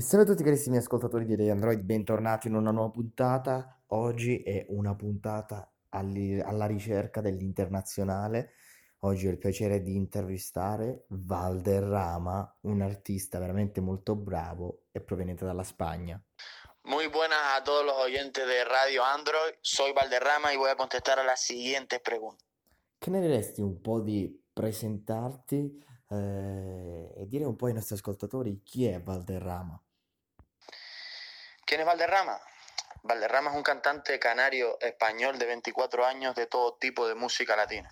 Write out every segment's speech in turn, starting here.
E salve a tutti carissimi ascoltatori di Ray Android, bentornati in una nuova puntata. Oggi è una puntata alli- alla ricerca dell'internazionale. Oggi ho il piacere di intervistare Valderrama, un artista veramente molto bravo e proveniente dalla Spagna. Muy buenas a todos los oyentes de Radio Android. Soy Valderrama y voy a contestar a las siguientes preguntas. Che ne diresti un po' di presentarti eh, e dire un po' ai nostri ascoltatori chi è Valderrama? ¿Quién es Valderrama? Valderrama es un cantante canario español de 24 años de todo tipo de música latina.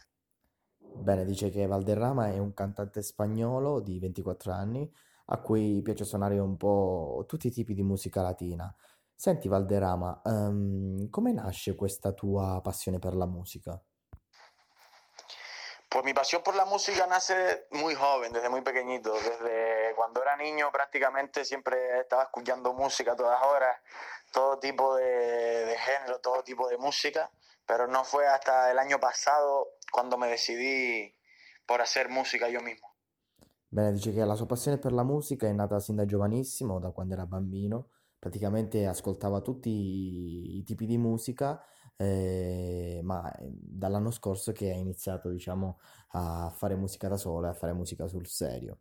Bene, dice che Valderrama è un cantante spagnolo di 24 anni a cui piace suonare un po' tutti i tipi di musica latina. Senti Valderrama, ehm, come nasce questa tua passione per la musica? Pues mi pasión por la música nace muy joven, desde muy pequeñito. Desde cuando era niño prácticamente siempre estaba escuchando música a todas horas, todo tipo de, de género, todo tipo de música. Pero no fue hasta el año pasado cuando me decidí por hacer música yo mismo. Bene, dice che la sua passione per la musica è nata sin da giovanissimo, da quando era bambino. Praticamente ascoltava tutti i, tipi di musica, eh, ma dall'anno scorso che ha iniziato, diciamo, a fare musica da solo e a fare musica sul serio.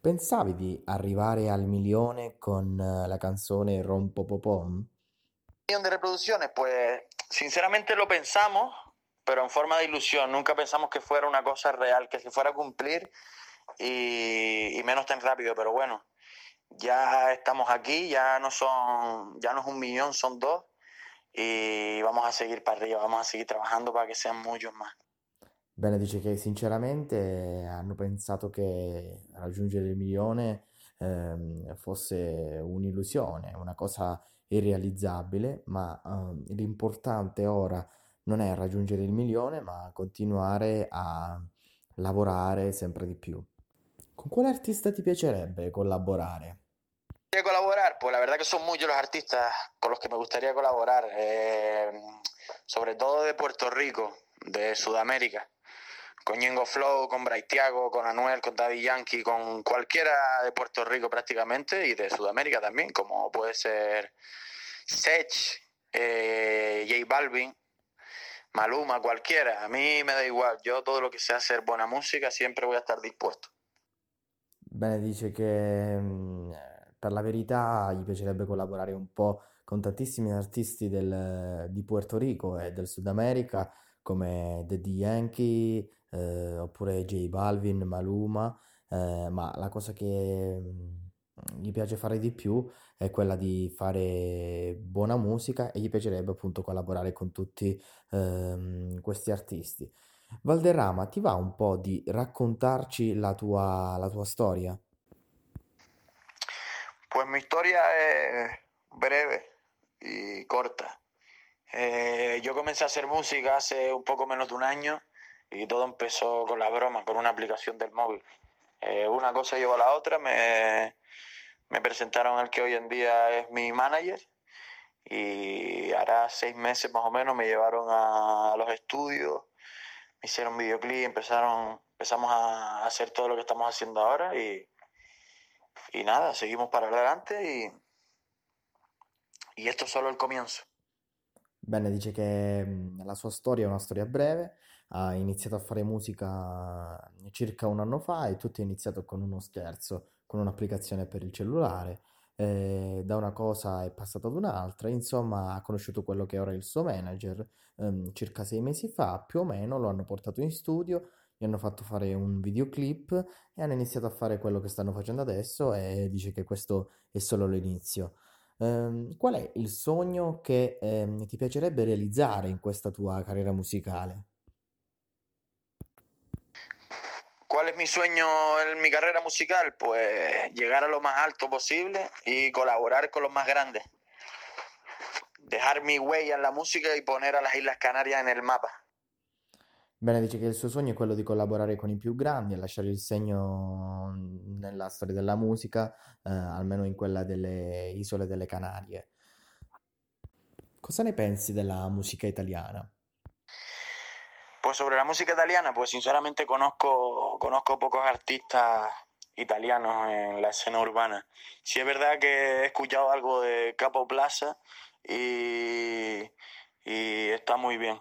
Pensavi di arrivare al milione con eh, la canzone Rompopopom? de reproducciones, pues sinceramente lo pensamos, pero en forma de ilusión. Nunca pensamos que fuera una cosa real, que se fuera a cumplir y, y menos tan rápido. Pero bueno, ya estamos aquí, ya no son, ya no es un millón, son dos y vamos a seguir para arriba, vamos a seguir trabajando para que sean muchos más. Bene, dice che sinceramente hanno pensato che raggiungere il milione ehm, fosse un'illusione, una cosa irrealizzabile, ma ehm, l'importante ora non è raggiungere il milione, ma continuare a lavorare sempre di più. Con quale artista ti piacerebbe collaborare? ¿Qué colaborar? Pues la verdad que son muchos los artistas con los que me gustaría colaborar, eh, sobre todo de Puerto Rico, de Sudamérica. Con Ñengo Flow, con Braithiago, con Anuel, con Daddy Yankee, con cualquiera de Puerto Rico prácticamente y de Sudamérica también, como puede ser Sech, eh, J Balvin, Maluma, cualquiera. A mí me da igual, yo todo lo que sea hacer buena música siempre voy a estar dispuesto. Bene, dice che mm, per la verità gli piacerebbe collaborare un po' con tantissimi artisti del- di Puerto Rico e del Sud America, come Daddy Yankee, eh, oppure J Balvin, Maluma, eh, ma la cosa che mm, gli piace fare di più è quella di fare buona musica e gli piacerebbe appunto collaborare con tutti ehm, questi artisti. Valderrama, ti va un po' di raccontarci la tua, la tua storia? Pues mi historia es breve y corta. Eh, yo comencé a hacer música hace un poco menos de un año y todo empezó con la broma, con una aplicación del móvil. Eh, una cosa llevó a la otra, me, presentaron al que hoy en día es mi manager y hará seis meses más o menos me llevaron a, los estudios, me hicieron videoclip, empezaron, empezamos a hacer todo lo que estamos haciendo ahora y, y nada, seguimos para adelante y, y esto es solo el comienzo. Bene, dice che mm, la sua storia è una storia breve, ha iniziato a fare musica circa un anno fa e tutto è iniziato con uno scherzo, con un'applicazione per il cellulare. eh, da una cosa è passato ad un'altra, insomma, ha conosciuto quello che è ora il suo manager, ehm, circa sei mesi fa, più o meno, lo hanno portato in studio, gli hanno fatto fare un videoclip e hanno iniziato a fare quello che stanno facendo adesso e dice che questo è solo l'inizio. Ehm, qual è il sogno che ehm, ti piacerebbe realizzare in questa tua carriera musicale? ¿Cuál es mi sueño en mi carrera musical? Pues llegar a lo más alto posible y colaborar con los más grandes. Dejar mi huella en la música y poner a las Islas Canarias en el mapa. Bene, dice che il suo sogno è quello di collaborare con i più grandi e lasciare il segno nella storia della musica, eh, almeno in quella delle isole delle Canarie. Cosa ne pensi della musica italiana? Pues sobre la música italiana, pues sinceramente conozco, conozco pocos artistas italianos en la escena urbana. Sí es verdad que he escuchado algo de Capo Plaza y, y está muy bien.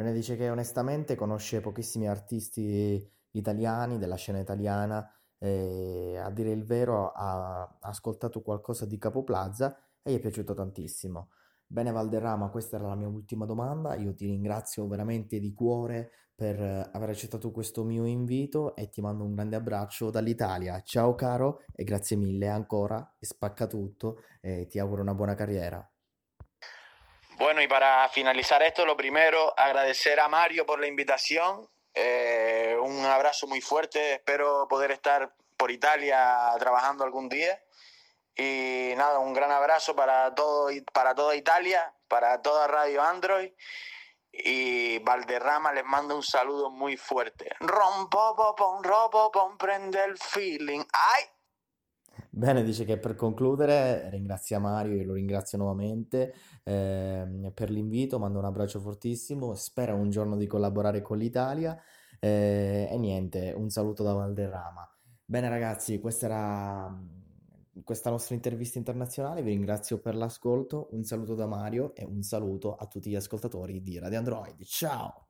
Ne dice che onestamente conosce pochissimi artisti italiani della scena italiana e a dire il vero ha ascoltato qualcosa di Capo Plaza e gli è piaciuto tantissimo. Bene Valderrama, questa era la mia ultima domanda. Io ti ringrazio veramente di cuore per aver accettato questo mio invito e ti mando un grande abbraccio dall'Italia. Ciao caro e grazie mille ancora spacca tutto e ti auguro una buona carriera. Bueno, y para finalizar esto, lo primero, agradecer a Mario por la invitación. Eh, un abrazo muy fuerte. Espero poder estar por Italia trabajando algún día. Y nada, un gran abrazo para, todo, para toda Italia, para toda Radio Android. Y Valderrama les manda un saludo muy fuerte. Rompo, pom, ropo, pom, prende il feeling. Ai! Bene, dice che per concludere ringrazia Mario, io lo ringrazio nuovamente eh, per l'invito, mando un abbraccio fortissimo, spera un giorno di collaborare con l'Italia eh, e niente, un saluto da Valderrama. Bene ragazzi, questa era questa nostra intervista internazionale, vi ringrazio per l'ascolto, un saluto da Mario e un saluto a tutti gli ascoltatori di Radio Android. Ciao!